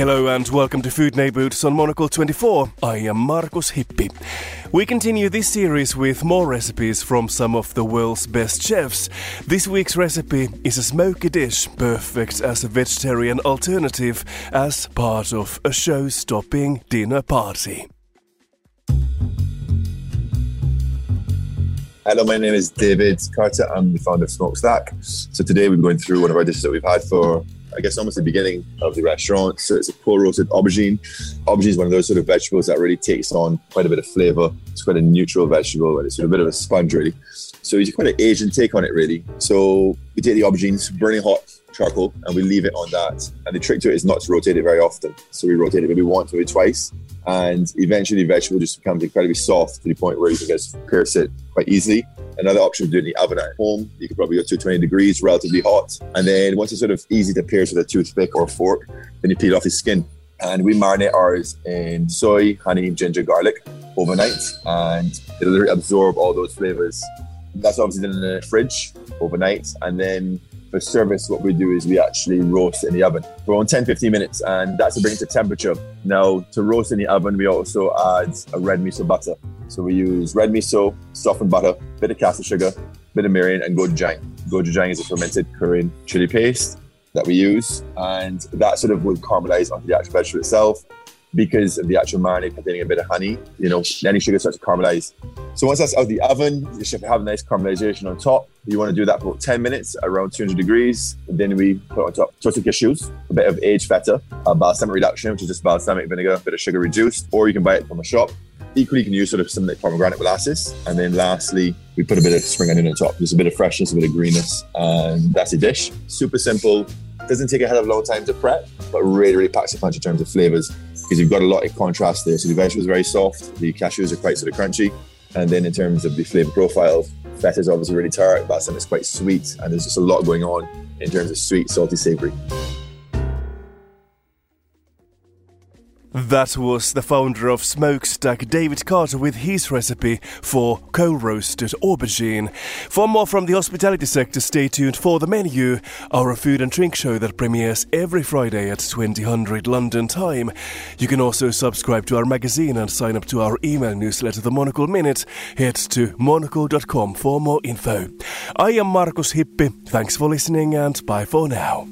Hello and welcome to Food Neighborhoods on Monocle 24. I am Markus Hippi. We continue this series with more recipes from some of the world's best chefs. This week's recipe is a smoky dish, perfect as a vegetarian alternative as part of a show stopping dinner party. Hello, my name is David Carter. I'm the founder of Smokestak. So today we're going through one of our dishes that we've had for I guess almost the beginning of the restaurant. So it's a coal roasted aubergine. Aubergine is one of those sort of vegetables that really takes on quite a bit of flavor. It's quite a neutral vegetable and it's sort of a bit of a sponge really. So it's quite an Asian take on it really. So we take the aubergines, burning hot charcoal, and we leave it on that. And the trick to it is not to rotate it very often. So we rotate it maybe once, maybe twice. And eventually the vegetable just becomes incredibly soft to the point where you can just pierce it quite easily. Another option of doing the oven at home, you could probably go to 20 degrees, relatively hot. And then once it's sort of easy to pierce with a toothpick or a fork, then you peel off the skin. And we marinate ours in soy, honey, ginger, garlic overnight, and it'll absorb all those flavors. That's obviously in the fridge overnight, and then for service, what we do is we actually roast in the oven for around 10 15 minutes, and that's to bring it to temperature. Now, to roast in the oven, we also add a red miso butter. So we use red miso, softened butter, bit of caster sugar, bit of mirin, and gochujang. Gochujang is a fermented Korean chili paste that we use, and that sort of will caramelize onto the actual vegetable itself because of the actual marinade containing a bit of honey, you know, any sugar starts to caramelize. So once that's out of the oven, you should have a nice caramelization on top. You want to do that for 10 minutes around 200 degrees. And then we put on top toasted cashews, a bit of aged feta, a balsamic reduction, which is just balsamic vinegar, a bit of sugar reduced, or you can buy it from a shop. Equally, you can use sort of some like pomegranate molasses. And then lastly, we put a bit of spring onion on top. Just a bit of freshness, a bit of greenness. And that's a dish. Super simple. Doesn't take a hell of a long time to prep, but really, really packs a punch in terms of flavors because you've got a lot of contrast there. So the vegetables are very soft, the cashews are quite sort of crunchy, and then in terms of the flavor profile, feta is obviously really tart, balsam is quite sweet, and there's just a lot going on in terms of sweet, salty, savory. That was the founder of Smokestak, David Carter, with his recipe for coal roasted aubergine. For more from the hospitality sector, stay tuned for the menu, our food and drink show that premieres every Friday at 2000 London time. You can also subscribe to our magazine and sign up to our email newsletter, The Monocle Minute. Head to monocle.com for more info. I am Markus Hippi. Thanks for listening and bye for now.